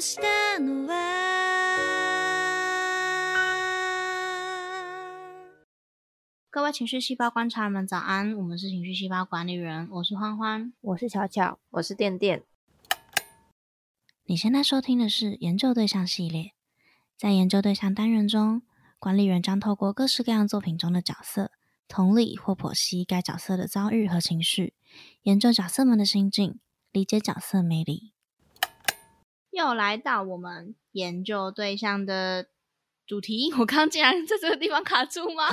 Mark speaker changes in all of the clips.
Speaker 1: したのは
Speaker 2: 各位情绪细胞观察们，早安！我们是情绪细胞管理人，我是欢欢。
Speaker 3: 我是巧巧，
Speaker 4: 我是电电。
Speaker 2: 你现在收听的是研究对象系列，在研究对象单元中，管理员将透过各式各样作品中的角色，同理或剖析该角色的遭遇和情绪，研究角色们的心境，理解角色魅力。 又来到我们研究对象的主题，我刚竟然在这个地方卡住吗？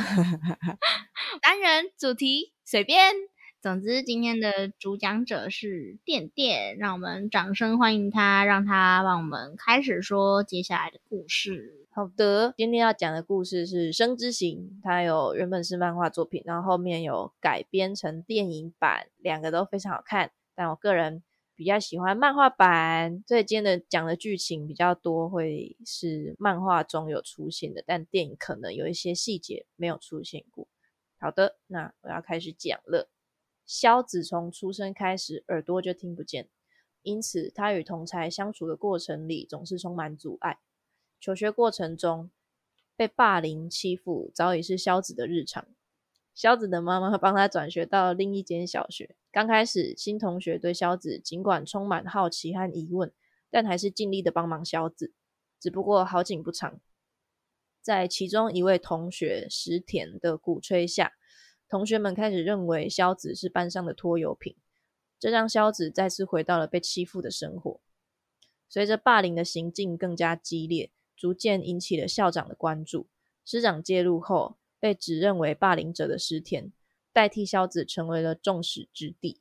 Speaker 2: 单人主题随便。总之，今天的主讲者是电电，让我们掌声欢迎他，让他帮我们开始说接下来的故事。
Speaker 4: 好的，今天要讲的故事是《生之行》，它有原本是漫画作品，然后后面有改编成电影版，两个都非常好看。但我个人比较喜欢漫画版，所以今天的讲的剧情比较多，会是漫画中有出现的，但电影可能有一些细节没有出现过。好的，那我要开始讲了。萧子从出生开始耳朵就听不见，因此他与同才相处的过程里总是充满阻碍。求学过程中被霸凌欺负早已是萧子的日常。萧子的妈妈帮他转学到另一间小学。刚开始，新同学对萧子尽管充满好奇和疑问，但还是尽力的帮忙萧子。只不过好景不长，在其中一位同学石田的鼓吹下。同学们开始认为萧子是班上的拖油瓶，这让萧子再次回到了被欺负的生活。随着霸凌的行径更加激烈，逐渐引起了校长的关注。师长介入后，被指认为霸凌者的石田代替萧子成为了众矢之的。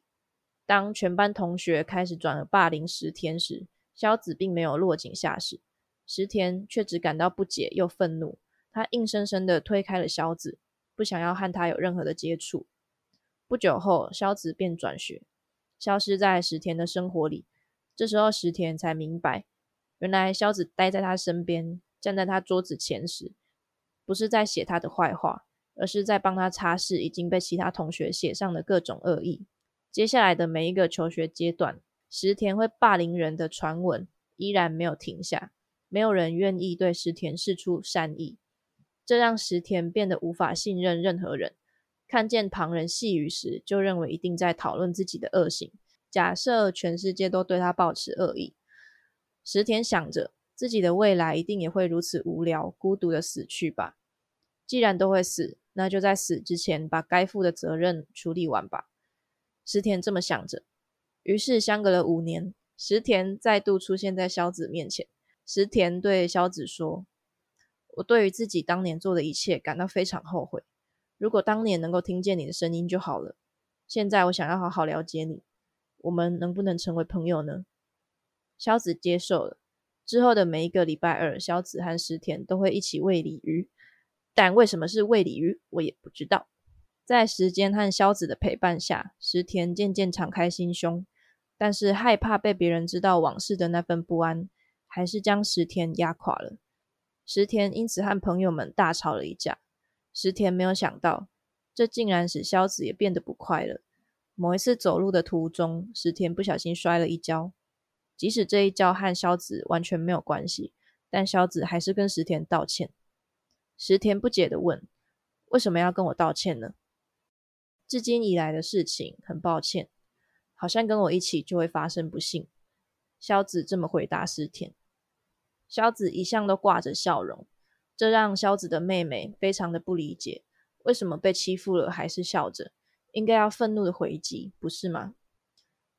Speaker 4: 当全班同学开始转而霸凌石田时，萧子并没有落井下石，石田却只感到不解又愤怒，他硬生生的推开了萧子。不想要和他有任何的接触。不久后，萧子便转学，消失在石田的生活里。这时候，石田才明白，原来萧子待在他身边，站在他桌子前时，不是在写他的坏话，而是在帮他擦拭已经被其他同学写上的各种恶意。接下来的每一个求学阶段，石田会霸凌人的传闻依然没有停下，没有人愿意对石田示出善意。这让石田变得无法信任任何人。看见旁人细语时，就认为一定在讨论自己的恶行。假设全世界都对他保持恶意，石田想着自己的未来一定也会如此无聊、孤独的死去吧。既然都会死，那就在死之前把该负的责任处理完吧。石田这么想着。于是，相隔了五年，石田再度出现在萧子面前。石田对萧子说。我对于自己当年做的一切感到非常后悔。如果当年能够听见你的声音就好了。现在我想要好好了解你，我们能不能成为朋友呢？萧子接受了。之后的每一个礼拜二，萧子和石田都会一起喂鲤鱼。但为什么是喂鲤鱼，我也不知道。在时间和萧子的陪伴下，石田渐渐敞开心胸。但是害怕被别人知道往事的那份不安，还是将石田压垮了。石田因此和朋友们大吵了一架。石田没有想到，这竟然使萧子也变得不快乐。某一次走路的途中，石田不小心摔了一跤。即使这一跤和萧子完全没有关系，但萧子还是跟石田道歉。石田不解的问：“为什么要跟我道歉呢？”至今以来的事情，很抱歉，好像跟我一起就会发生不幸。萧子这么回答石田。萧子一向都挂着笑容，这让萧子的妹妹非常的不理解，为什么被欺负了还是笑着？应该要愤怒的回击，不是吗？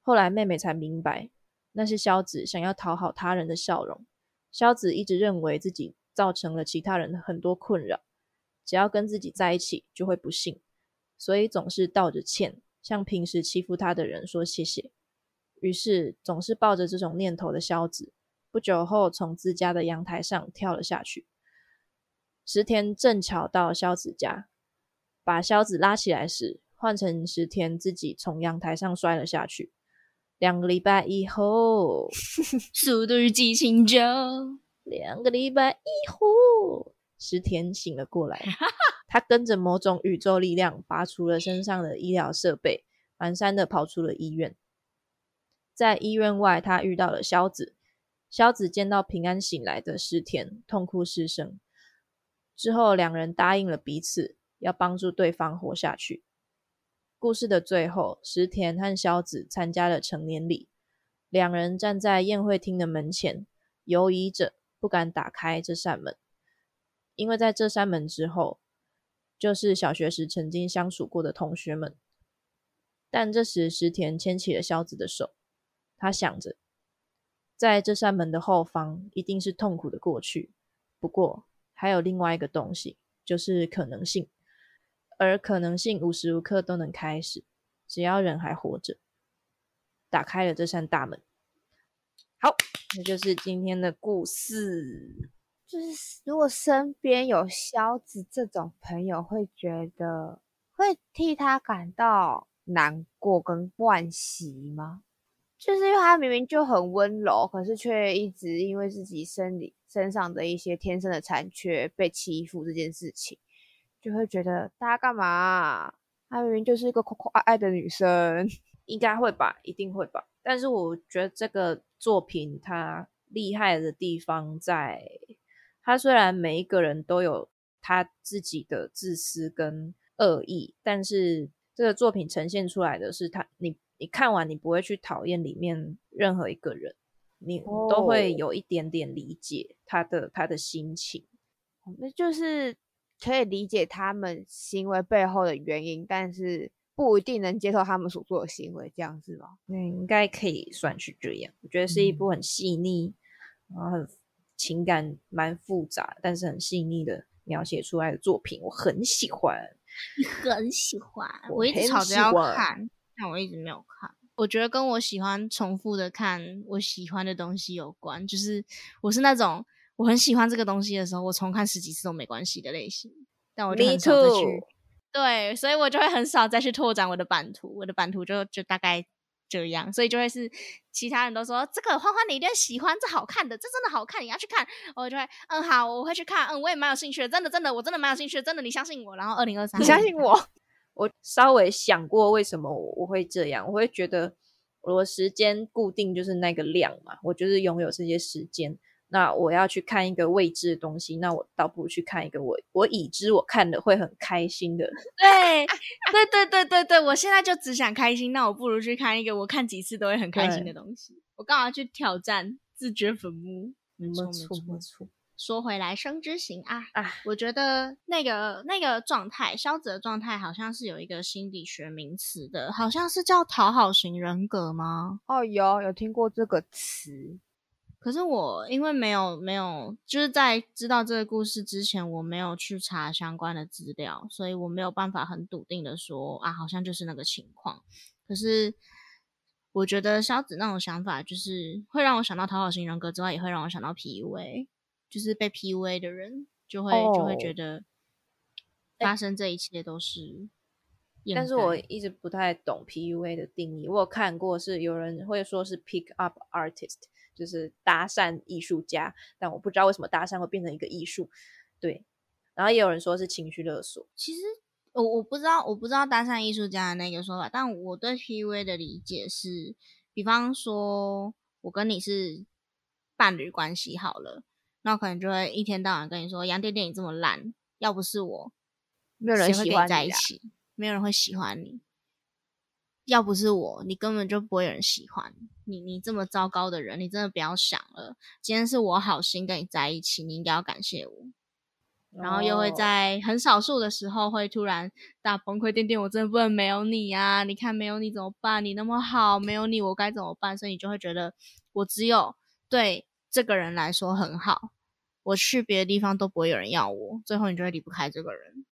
Speaker 4: 后来妹妹才明白，那是萧子想要讨好他人的笑容。萧子一直认为自己造成了其他人很多困扰，只要跟自己在一起就会不幸，所以总是道着歉，向平时欺负他的人说谢谢。于是，总是抱着这种念头的萧子。不久后，从自家的阳台上跳了下去。石田正巧到萧子家，把萧子拉起来时，换成石田自己从阳台上摔了下去。两个礼拜以后，
Speaker 2: 速度与激情九。
Speaker 4: 两个礼拜以后，石田醒了过来，他跟着某种宇宙力量拔除了身上的医疗设备，蹒跚的跑出了医院。在医院外，他遇到了萧子。萧子见到平安醒来的石田，痛哭失声。之后，两人答应了彼此，要帮助对方活下去。故事的最后，石田和萧子参加了成年礼，两人站在宴会厅的门前，犹疑着，不敢打开这扇门，因为在这扇门之后，就是小学时曾经相处过的同学们。但这时，石田牵起了萧子的手，他想着。在这扇门的后方，一定是痛苦的过去。不过，还有另外一个东西，就是可能性。而可能性无时无刻都能开始，只要人还活着。打开了这扇大门。好，那就是今天的故事。
Speaker 1: 就是如果身边有萧子这种朋友，会觉得会替他感到难过跟惋惜吗？就是因为他明明就很温柔，可是却一直因为自己生理身上的一些天生的残缺被欺负这件事情，就会觉得大家干嘛？她明明就是一个可可爱爱的女生，
Speaker 4: 应该会吧，一定会吧。但是我觉得这个作品它厉害的地方在，它虽然每一个人都有他自己的自私跟恶意，但是这个作品呈现出来的是他你。你看完，你不会去讨厌里面任何一个人，你都会有一点点理解他的他的心情，
Speaker 1: 那就是可以理解他们行为背后的原因，但是不一定能接受他们所做的行为，这样子吗？
Speaker 4: 嗯，应该可以算是这样。我觉得是一部很细腻，然后很情感蛮复杂，但是很细腻的描写出来的作品，我很喜欢，你
Speaker 2: 很喜欢，我一直吵着要看。但我一直没有看，我觉得跟我喜欢重复的看我喜欢的东西有关。就是我是那种我很喜欢这个东西的时候，我重看十几次都没关系的类型。但我就很少再去，对，所以我就会很少再去拓展我的版图。我的版图就就大概这样，所以就会是其他人都说这个欢欢你一定喜欢，这好看的，这真的好看，你要去看。我就会嗯好，我会去看，嗯我也蛮有兴趣的，真的真的我真的蛮有兴趣的，真的你相信我。然后二零二三，
Speaker 1: 你相信我。
Speaker 4: 我稍微想过为什么我会这样，我会觉得我的时间固定就是那个量嘛，我就是拥有这些时间。那我要去看一个未知的东西，那我倒不如去看一个我我已知我看的会很开心的。
Speaker 2: 对对对对对对，我现在就只想开心，那我不如去看一个我看几次都会很开心的东西。我干嘛去挑战自掘坟墓？
Speaker 4: 没错没错。
Speaker 2: 说回来，生之行啊啊！我觉得那个那个状态，萧子的状态，好像是有一个心理学名词的，好像是叫讨好型人格吗？
Speaker 1: 哦，有有听过这个词。
Speaker 2: 可是我因为没有没有，就是在知道这个故事之前，我没有去查相关的资料，所以我没有办法很笃定的说啊，好像就是那个情况。可是我觉得萧子那种想法，就是会让我想到讨好型人格之外，也会让我想到 PUA。就是被 PUA 的人，就会就会觉得发生这一切都是。
Speaker 4: 但是我一直不太懂 PUA 的定义。我有看过是有人会说是 pick up artist，就是搭讪艺术家，但我不知道为什么搭讪会变成一个艺术。对，然后也有人说是情绪勒索。
Speaker 2: 其实我我不知道，我不知道搭讪艺术家的那个说法，但我对 PUA 的理解是，比方说我跟你是伴侣关系好了。那可能就会一天到晚跟你说杨电电你这么烂，要不是我，
Speaker 1: 没有人喜欢
Speaker 2: 在一起，没有人会喜欢你。要不是我，你根本就不会有人喜欢你。你这么糟糕的人，你真的不要想了。今天是我好心跟你在一起，你应该要感谢我。然后又会在很少数的时候会突然大崩溃，电电，我真的不能没有你啊！你看没有你怎么办？你那么好，没有你我该怎么办？所以你就会觉得我只有对这个人来说很好。我去别的地方都不会有人要我，最后你就会离不开这个人，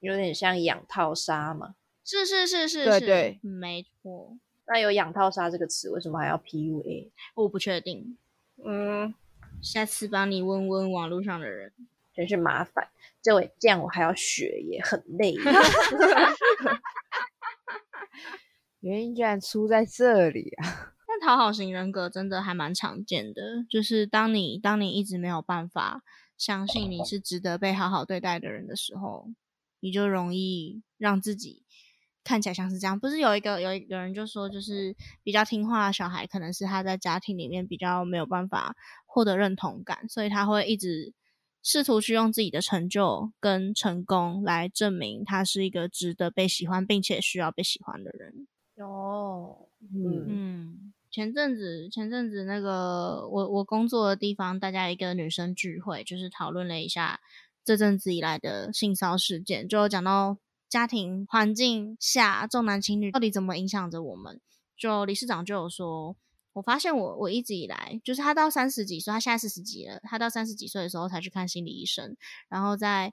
Speaker 4: 有点像养套杀嘛。
Speaker 2: 是是是是，
Speaker 1: 对对，
Speaker 2: 没错。
Speaker 4: 那有养套杀这个词，为什么还要 PUA？
Speaker 2: 我不确定。嗯，下次帮你问问网络上的人，
Speaker 4: 真是麻烦。这位这样我还要学，也很累。
Speaker 1: 原因居然出在这里啊！
Speaker 2: 讨好型人格真的还蛮常见的，就是当你当你一直没有办法相信你是值得被好好对待的人的时候，你就容易让自己看起来像是这样。不是有一个有有人就说，就是比较听话的小孩，可能是他在家庭里面比较没有办法获得认同感，所以他会一直试图去用自己的成就跟成功来证明他是一个值得被喜欢并且需要被喜欢的人。
Speaker 4: 有，
Speaker 1: 嗯
Speaker 2: 嗯，前阵子前阵子那个我我工作的地方，大家一个女生聚会，就是讨论了一下这阵子以来的性骚事件，就有讲到家庭环境下重男轻女到底怎么影响着我们。就理事长就有说，我发现我我一直以来，就是他到三十几岁，他现在四十几了，他到三十几岁的时候才去看心理医生，然后在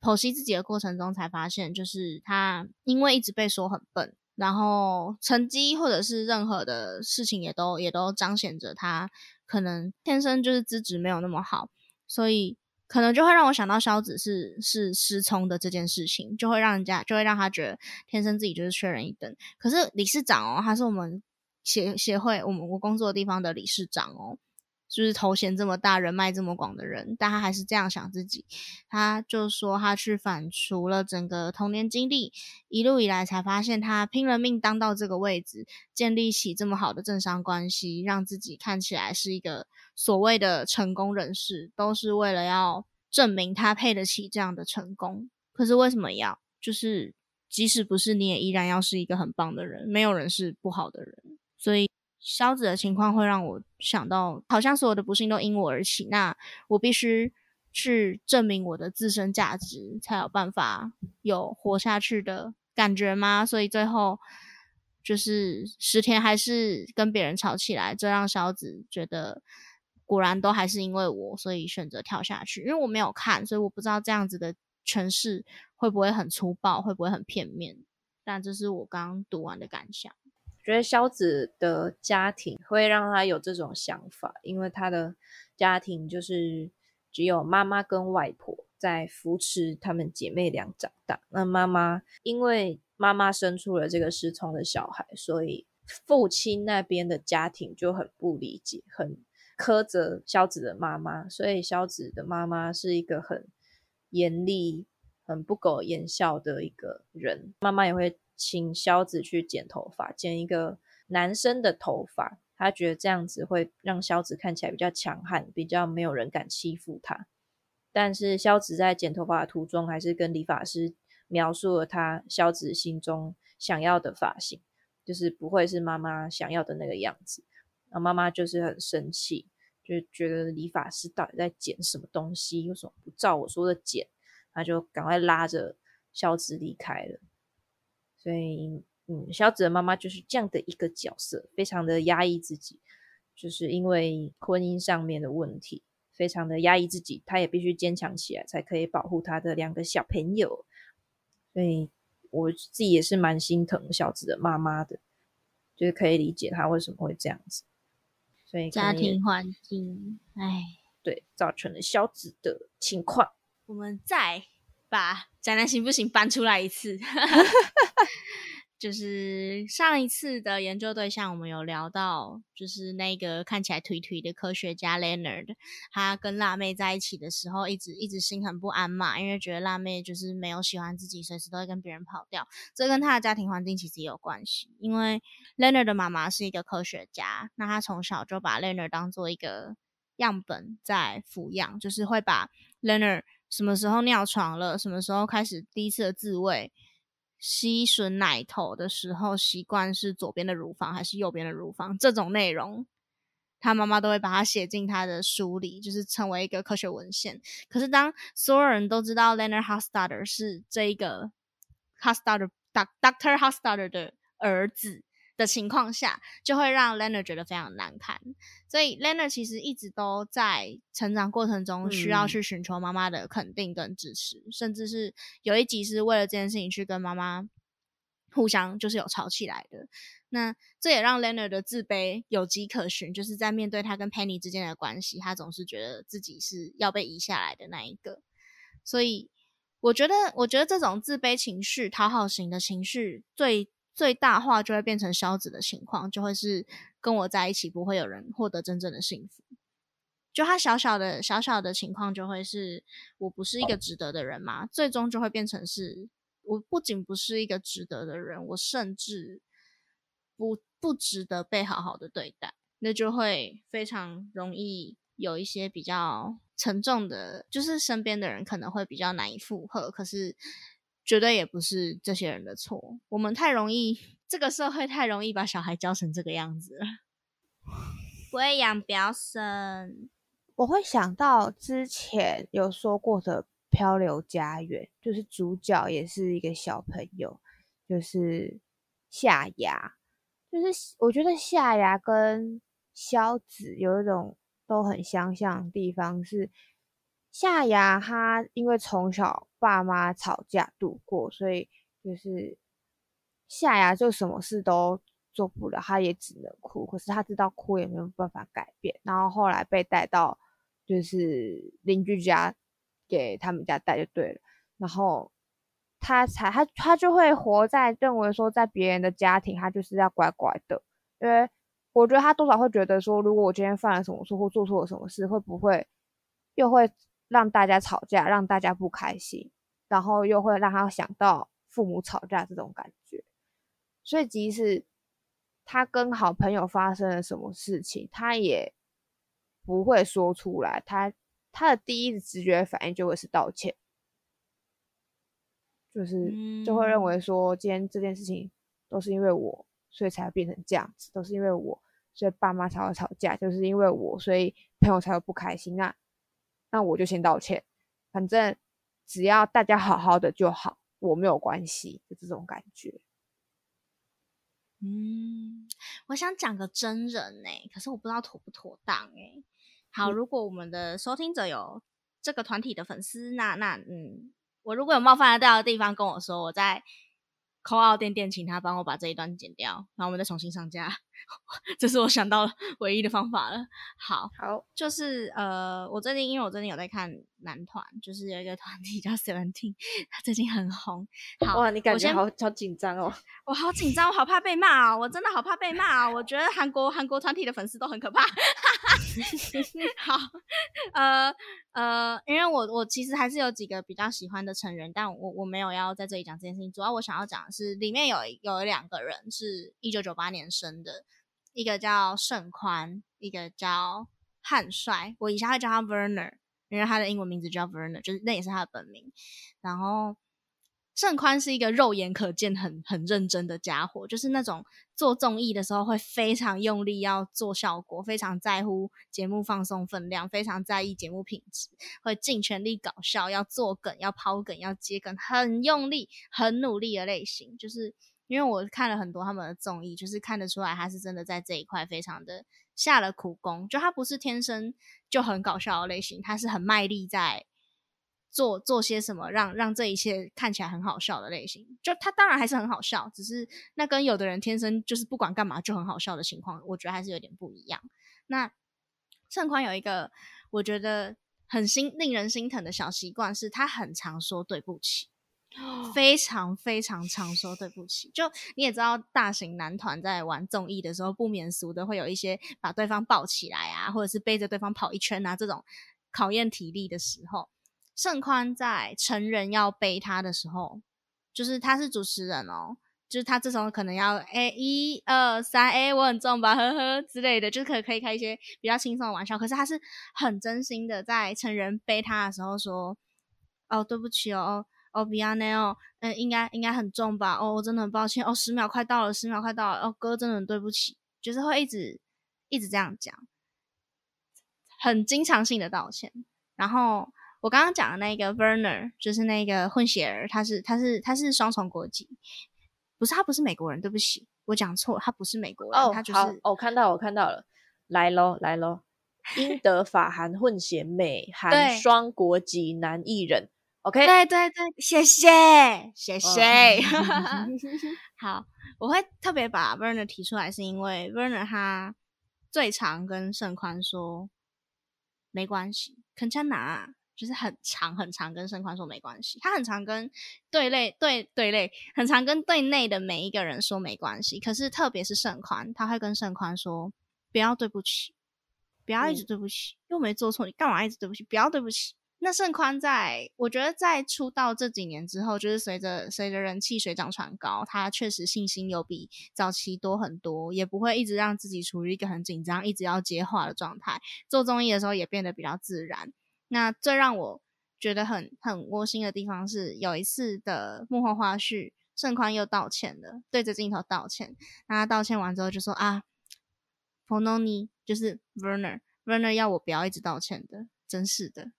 Speaker 2: 剖析自己的过程中才发现，就是他因为一直被说很笨。然后成绩或者是任何的事情也都也都彰显着他可能天生就是资质没有那么好，所以可能就会让我想到萧子是是失聪的这件事情，就会让人家就会让他觉得天生自己就是缺人一等。可是理事长哦，他是我们协协会我们我工作的地方的理事长哦。就是头衔这么大、人脉这么广的人，但他还是这样想自己。他就说他去反刍了整个童年经历，一路以来才发现他拼了命当到这个位置，建立起这么好的政商关系，让自己看起来是一个所谓的成功人士，都是为了要证明他配得起这样的成功。可是为什么要？就是即使不是你也依然要是一个很棒的人，没有人是不好的人，所以。萧子的情况会让我想到，好像所有的不幸都因我而起。那我必须去证明我的自身价值，才有办法有活下去的感觉吗？所以最后就是十天还是跟别人吵起来，这让萧子觉得果然都还是因为我，所以选择跳下去。因为我没有看，所以我不知道这样子的诠释会不会很粗暴，会不会很片面。但这是我刚读完的感想。
Speaker 4: 觉得萧子的家庭会让他有这种想法，因为他的家庭就是只有妈妈跟外婆在扶持他们姐妹俩长大。那妈妈因为妈妈生出了这个失聪的小孩，所以父亲那边的家庭就很不理解，很苛责萧子的妈妈。所以萧子的妈妈是一个很严厉、很不苟言笑的一个人。妈妈也会。请萧子去剪头发，剪一个男生的头发。他觉得这样子会让萧子看起来比较强悍，比较没有人敢欺负他。但是萧子在剪头发的途中，还是跟理发师描述了他萧子心中想要的发型，就是不会是妈妈想要的那个样子。那妈妈就是很生气，就觉得理发师到底在剪什么东西，为什么不照我说的剪？他就赶快拉着萧子离开了。所以，嗯，小紫的妈妈就是这样的一个角色，非常的压抑自己，就是因为婚姻上面的问题，非常的压抑自己，她也必须坚强起来，才可以保护她的两个小朋友。所以，我自己也是蛮心疼小紫的妈妈的，就是可以理解她为什么会这样子。所以，
Speaker 2: 家庭环境，哎，
Speaker 4: 对，造成了小子的情况。
Speaker 2: 我们再。把宅男行不行搬出来一次，就是上一次的研究对象，我们有聊到，就是那个看起来颓颓的科学家 Leonard，他跟辣妹在一起的时候，一直一直心很不安嘛，因为觉得辣妹就是没有喜欢自己，随时都会跟别人跑掉。这跟他的家庭环境其实也有关系，因为 Leonard 的妈妈是一个科学家，那他从小就把 Leonard 当做一个样本在抚养，就是会把 Leonard。什么时候尿床了？什么时候开始第一次的自慰？吸吮奶头的时候，习惯是左边的乳房还是右边的乳房？这种内容，他妈妈都会把它写进他的书里，就是成为一个科学文献。可是当所有人都知道 Leonard Hofstadter 是这一个 h o s t a d t e r Doctor h o s t a d t e r 的儿子。的情况下，就会让 Leonard 觉得非常难堪。所以 Leonard 其实一直都在成长过程中需要去寻求妈妈的肯定跟支持，甚至是有一集是为了这件事情去跟妈妈互相就是有吵起来的。那这也让 Leonard 的自卑有迹可循，就是在面对他跟 Penny 之间的关系，他总是觉得自己是要被移下来的那一个。所以我觉得，我觉得这种自卑情绪、讨好型的情绪最。最大化就会变成消子的情况，就会是跟我在一起不会有人获得真正的幸福。就他小小的小小的情况，就会是我不是一个值得的人嘛，最终就会变成是我不仅不是一个值得的人，我甚至不不值得被好好的对待，那就会非常容易有一些比较沉重的，就是身边的人可能会比较难以负荷，可是绝对也不是这些人的错，我们太容易，这个社会太容易把小孩教成这个样子了，不会养不要生。
Speaker 1: 我会想到之前有说过的《漂流家园》，就是主角也是一个小朋友，就是夏芽。就是我觉得夏芽跟萧子有一种都很相像的地方，是夏芽他因为从小爸妈吵架度过，所以就是夏芽就什么事都做不了，他也只能哭。可是他知道哭也没有办法改变，然后后来被带到。就是邻居家给他们家带就对了，然后他才他他就会活在认为说在别人的家庭他就是要乖乖的，因为我觉得他多少会觉得说，如果我今天犯了什么错或做错了什么事，会不会又会让大家吵架，让大家不开心，然后又会让他想到父母吵架这种感觉，所以即使他跟好朋友发生了什么事情，他也。不会说出来，他他的第一直觉反应就会是道歉，就是就会认为说今天这件事情都是因为我，所以才会变成这样子，都是因为我，所以爸妈才会吵架，就是因为我，所以朋友才会不开心。那那我就先道歉，反正只要大家好好的就好，我没有关系就这种感觉。
Speaker 2: 嗯，我想讲个真人呢，可是我不知道妥不妥当哎。好，如果我们的收听者有这个团体的粉丝，那那嗯，我如果有冒犯得到的地方，跟我说，我在。扣奥店店，请他帮我把这一段剪掉，然后我们再重新上架。这是我想到唯一的方法了。好，
Speaker 4: 好，
Speaker 2: 就是呃，我最近因为我最近有在看男团，就是有一个团体叫 Seventeen，他最近很红。好，
Speaker 4: 哇，你感觉好好紧张哦！
Speaker 2: 我好紧张，我好怕被骂啊！我真的好怕被骂啊！我觉得韩国韩国团体的粉丝都很可怕。好，呃呃，因为我我其实还是有几个比较喜欢的成员，但我我没有要在这里讲这件事情。主要我想要讲的是，里面有有两个人是一九九八年生的，一个叫盛宽，一个叫汉帅。我以下会叫他 Verner，因为他的英文名字叫 Verner，就是那也是他的本名。然后。盛宽是一个肉眼可见很很认真的家伙，就是那种做综艺的时候会非常用力要做效果，非常在乎节目放松分量，非常在意节目品质，会尽全力搞笑，要做梗，要抛梗，要接梗，很用力、很努力的类型。就是因为我看了很多他们的综艺，就是看得出来他是真的在这一块非常的下了苦功。就他不是天生就很搞笑的类型，他是很卖力在。做做些什么让让这一切看起来很好笑的类型，就他当然还是很好笑，只是那跟有的人天生就是不管干嘛就很好笑的情况，我觉得还是有点不一样。那盛宽有一个我觉得很心令人心疼的小习惯，是他很常说对不起，非常非常常说对不起。就你也知道，大型男团在玩综艺的时候，不免俗的会有一些把对方抱起来啊，或者是背着对方跑一圈啊，这种考验体力的时候。盛宽在成人要背他的时候，就是他是主持人哦，就是他这时候可能要哎一二三哎我很重吧呵呵之类的，就是可可以开一些比较轻松的玩笑。可是他是很真心的，在成人背他的时候说：“哦对不起哦哦比亚内哦，嗯应该应该很重吧？哦我真的很抱歉哦十秒快到了十秒快到了哦哥真的很对不起，就是会一直一直这样讲，很经常性的道歉，然后。”我刚刚讲的那个 Werner 就是那个混血儿，他是他是他是双重国籍，不是他不是美国人，对不起，我讲错，他不是美国人，
Speaker 4: 哦，
Speaker 2: 他就是哦，
Speaker 4: 我看到我看到了，来喽来喽，英德法韩混血美韩双国籍男艺人，OK，
Speaker 2: 对对对，谢谢谢谢，好，我会特别把 Werner 提出来，是因为 Werner 他最常跟盛宽说没关系，肯加拿。就是很长很长，跟盛宽说没关系。他很常跟对内对对内，很常跟对内的每一个人说没关系。可是特别是盛宽，他会跟盛宽说不要对不起，不要一直对不起，又没做错，你干嘛一直对不起？不要对不起。那盛宽在，我觉得在出道这几年之后，就是随着随着人气水涨船高，他确实信心有比早期多很多，也不会一直让自己处于一个很紧张、一直要接话的状态。做综艺的时候也变得比较自然。那最让我觉得很很窝心的地方是，有一次的幕后花絮，盛宽又道歉了，对着镜头道歉。那他道歉完之后就说啊 p o n o n i 就是 Werner，Werner 要我不要一直道歉的，真是的。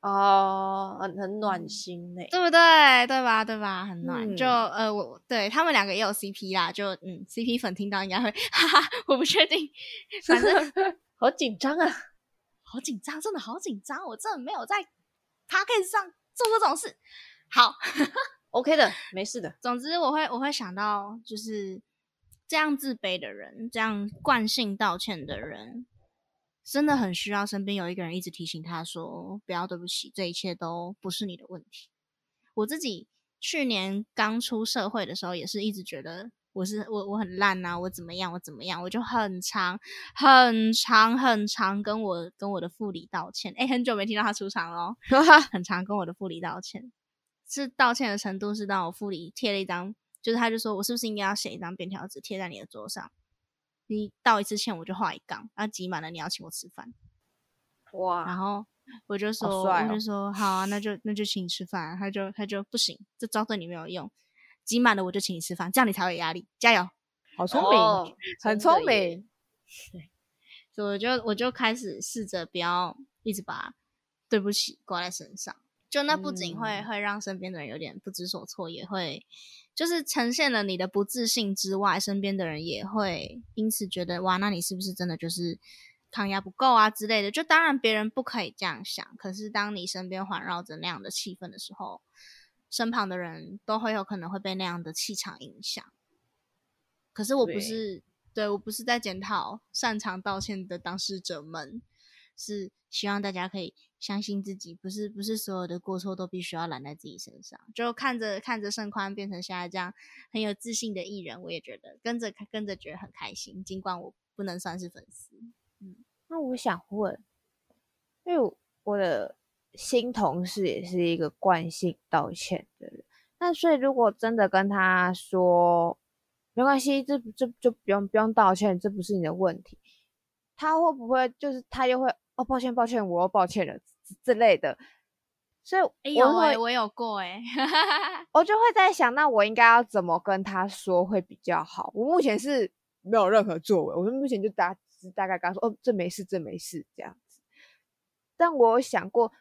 Speaker 4: 哦，很很暖心呢，
Speaker 2: 对不对？对吧？对吧？很暖。就呃，我对他们两个也有 CP 啦。就嗯，CP 粉听到应该会哈哈，我不确定。反正
Speaker 4: 好紧张啊，
Speaker 2: 好紧张，真的好紧张。我真的没有在 p a c k e 上做过这种事。好，
Speaker 4: OK 的，没事的。
Speaker 2: 总之，我会我会想到，就是这样自卑的人，这样惯性道歉的人。真的很需要身边有一个人一直提醒他说：“不要对不起，这一切都不是你的问题。”我自己去年刚出社会的时候，也是一直觉得我是我我很烂啊，我怎么样，我怎么样，我就很长很长很长跟我跟我的副理道歉。哎，很久没听到他出场喽，很长跟我的副理道歉，是道歉的程度是让我副理贴了一张，就是他就说我是不是应该要写一张便条纸贴在你的桌上。你道一次歉，我就画一杠，然后挤满了，你要请我吃饭，
Speaker 4: 哇！
Speaker 2: 然后我就说，我就说好啊，那就那就请你吃饭。他就他就不行，这招对你没有用，挤满了我就请你吃饭，这样你才有压力。加油，
Speaker 1: 好聪明，很聪明。
Speaker 2: 对，所以我就我就开始试着不要一直把对不起挂在身上，就那不仅会会让身边的人有点不知所措，也会。就是呈现了你的不自信之外，身边的人也会因此觉得哇，那你是不是真的就是抗压不够啊之类的？就当然别人不可以这样想，可是当你身边环绕着那样的气氛的时候，身旁的人都会有可能会被那样的气场影响。可是我不是，对我不是在检讨擅长道歉的当事者们，是希望大家可以。相信自己，不是不是所有的过错都必须要揽在自己身上。就看着看着盛宽变成现在这样很有自信的艺人，我也觉得跟着跟着觉得很开心。尽管我不能算是粉丝，
Speaker 1: 嗯，那我想问，因为我的新同事也是一个惯性道歉的人，那所以如果真的跟他说没关系，这这就不用不用道歉，这不是你的问题，他会不会就是他又会？哦，抱歉，抱歉，我又抱歉了之类的，所以
Speaker 2: 有哎，我有过哎，
Speaker 1: 我就会在想，那我应该要怎么跟他说会比较好？我目前是没有任何作为，我目前就大大概跟他说，哦，这没事，这没事这样子。但我有想过，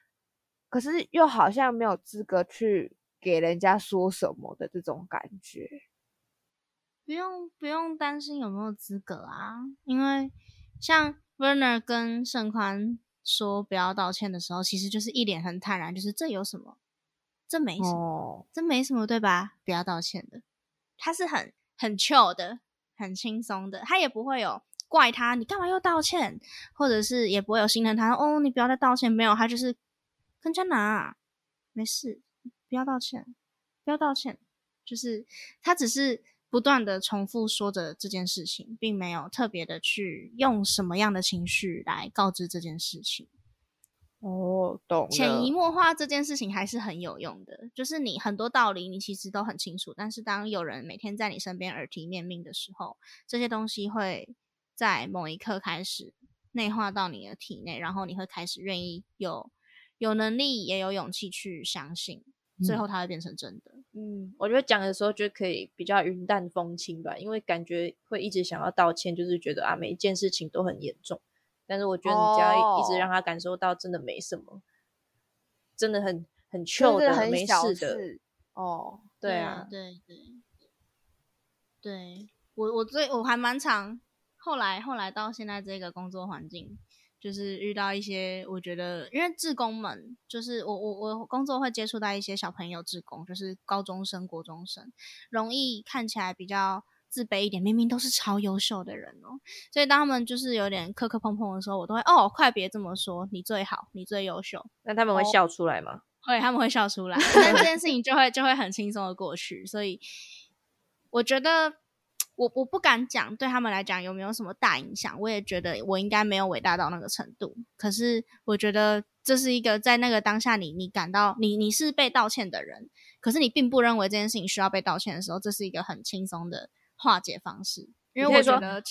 Speaker 1: 可是又好像没有资格去给人家说什么的这种感觉。
Speaker 2: 不用，不用担心有没有资格啊，因为像。Werner 跟盛宽说不要道歉的时候，其实就是一脸很坦然，就是这有什么？这没什么，这没什么，对吧？不要道歉的，他是很很 chill 的，很轻松的，他也不会有怪他，你干嘛又道歉？或者是也不会有心疼他，哦，你不要再道歉，没有，他就是跟家拿，没事，不要道歉，不要道歉，就是他只是。不断的重复说着这件事情，并没有特别的去用什么样的情绪来告知这件事情。
Speaker 1: 哦，懂。
Speaker 2: 潜移默化这件事情还是很有用的，就是你很多道理你其实都很清楚，但是当有人每天在你身边耳提面命的时候，这些东西会在某一刻开始内化到你的体内，然后你会开始愿意有有能力也有勇气去相信。最后它会变成真的。
Speaker 4: 嗯，我觉得讲的时候就可以比较云淡风轻吧，因为感觉会一直想要道歉，就是觉得啊每一件事情都很严重。但是我觉得你只要一直让他感受到真的没什么，真的很很 chill 的没事的。
Speaker 1: 哦，
Speaker 2: 对啊，对对，对我我最我还蛮常后来后来到现在这个工作环境。就是遇到一些，我觉得，因为志工们，就是我我我工作会接触到一些小朋友志工，就是高中生、国中生，容易看起来比较自卑一点，明明都是超优秀的人哦。所以当他们就是有点磕磕碰碰的时候，我都会哦，快别这么说，你最好，你最优秀。
Speaker 4: 那他们会笑出来吗？
Speaker 2: 会，他们会笑出来，但这件事情就会就会很轻松的过去。所以我觉得。我我不敢讲对他们来讲有没有什么大影响，我也觉得我应该没有伟大到那个程度。可是我觉得这是一个在那个当下你你感到你你是被道歉的人，可是你并不认为这件事情需要被道歉的时候，这是一个很轻松的化解方式。因为我觉得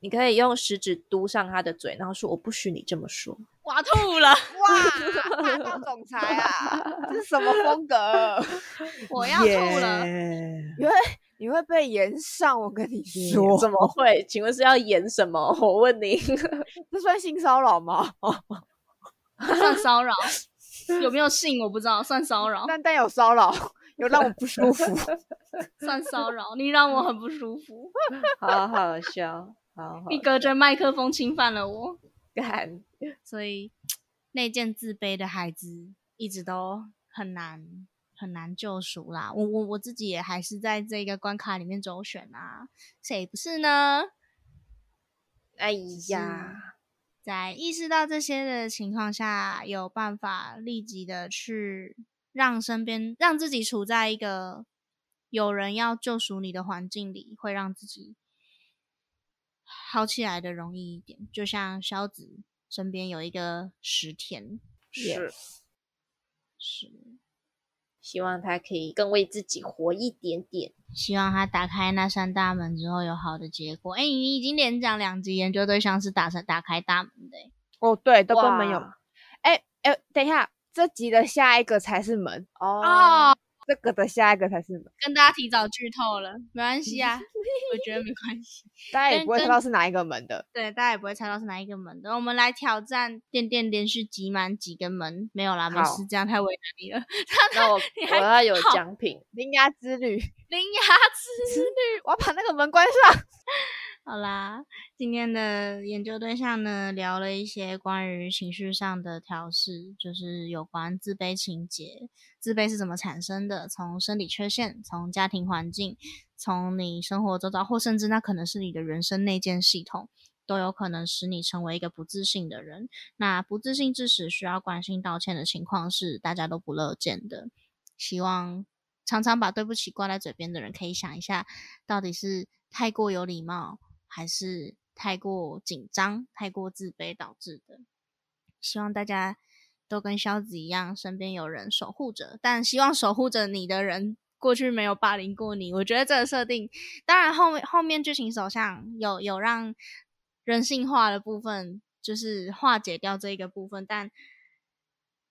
Speaker 4: 你可以用食指嘟上他的嘴，然后说：“我不许你这么说。”
Speaker 2: 哇，吐了！
Speaker 1: 哇，霸道总裁啊，这是什么风格？
Speaker 2: 我要吐了！
Speaker 1: 因为你会被延上，我跟你说，
Speaker 4: 怎么会？请问是要演什么？我问你，
Speaker 1: 这算性骚扰吗？
Speaker 2: 算骚扰？有没有性？我不知道，算骚扰。
Speaker 1: 但但有骚扰，有让我不舒服，
Speaker 2: 算骚扰。你让我很不舒服，
Speaker 4: 好好笑。好，
Speaker 2: 你隔着麦克风侵犯了我，
Speaker 4: 干。
Speaker 2: 所以 那件自卑的孩子一直都很难很难救赎啦。我我我自己也还是在这个关卡里面周旋啊，谁不是呢？
Speaker 4: 哎呀，
Speaker 2: 在意识到这些的情况下，有办法立即的去让身边让自己处在一个有人要救赎你的环境里，会让自己好起来的容易一点。就像肖子。身边有一个石田，
Speaker 4: 是
Speaker 2: 是，
Speaker 4: 希望他可以更为自己活一点点。
Speaker 2: 希望他打开那扇大门之后有好的结果。哎，你已经连讲两集研究对象是打算打开大门的。
Speaker 1: 哦，对，都根本有。哎哎，等一下，这集的下一个才是门
Speaker 4: 哦。
Speaker 1: 这个的下一个才是
Speaker 2: 跟大家提早剧透了，没关系啊，我觉得没关系，
Speaker 1: 大家也不会猜到是哪一个门的。
Speaker 2: 对，大家也不会猜到是哪一个门的。我们来挑战电电连续挤满几个门，没有啦，没事，这样太为难你了。
Speaker 4: 那我我要有奖品，
Speaker 1: 铃芽之旅，
Speaker 2: 铃芽之旅，
Speaker 1: 我要把那个门关上。
Speaker 2: 好啦，今天的研究对象呢，聊了一些关于情绪上的调试，就是有关自卑情节，自卑是怎么产生的？从生理缺陷，从家庭环境，从你生活周遭，或甚至那可能是你的人生内建系统，都有可能使你成为一个不自信的人。那不自信致使需要关心道歉的情况，是大家都不乐见的。希望常常把对不起挂在嘴边的人，可以想一下，到底是太过有礼貌。还是太过紧张、太过自卑导致的。希望大家都跟肖子一样，身边有人守护着。但希望守护着你的人，过去没有霸凌过你。我觉得这个设定，当然后面后面剧情走向有有让人性化的部分，就是化解掉这一个部分，但。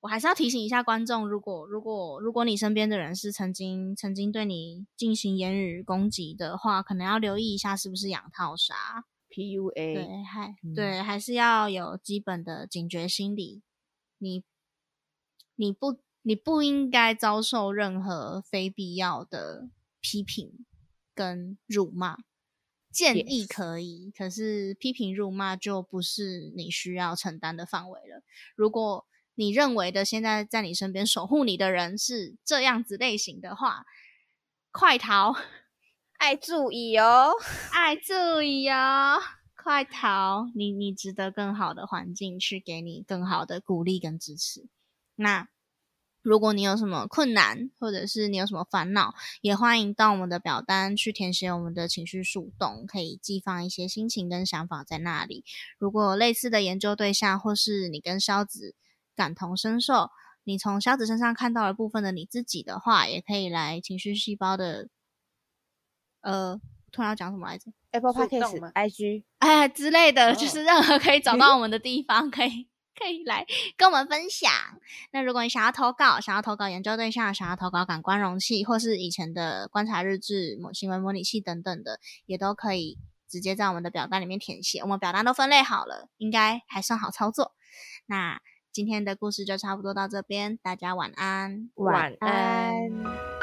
Speaker 2: 我还是要提醒一下观众，如果如果如果你身边的人是曾经曾经对你进行言语攻击的话，可能要留意一下是不是养套杀
Speaker 1: PUA。
Speaker 2: 对，还对，还是要有基本的警觉心理。你你不你不应该遭受任何非必要的批评跟辱骂。建议可以，可是批评辱骂就不是你需要承担的范围了。如果你认为的现在在你身边守护你的人是这样子类型的话，快逃！
Speaker 1: 爱注意哦，
Speaker 2: 爱注意哦，快逃！你你值得更好的环境去给你更好的鼓励跟支持。那如果你有什么困难，或者是你有什么烦恼，也欢迎到我们的表单去填写我们的情绪树洞，可以寄放一些心情跟想法在那里。如果有类似的研究对象，或是你跟肖子。感同身受，你从小子身上看到了部分的你自己的话，也可以来情绪细胞的，呃，突然要讲什么来着
Speaker 1: ？Apple Podcast、IG
Speaker 2: 哎之类的，就是任何可以找到我 们的地方，可以可以来跟我们分享。那如果你想要投稿，想要投稿研究对象，想要投稿感官容器，或是以前的观察日志、模行为模拟器等等的，也都可以直接在我们的表单里面填写。我们表单都分类好了，应该还算好操作。那。今天的故事就差不多到这边，大家晚安，
Speaker 1: 晚安。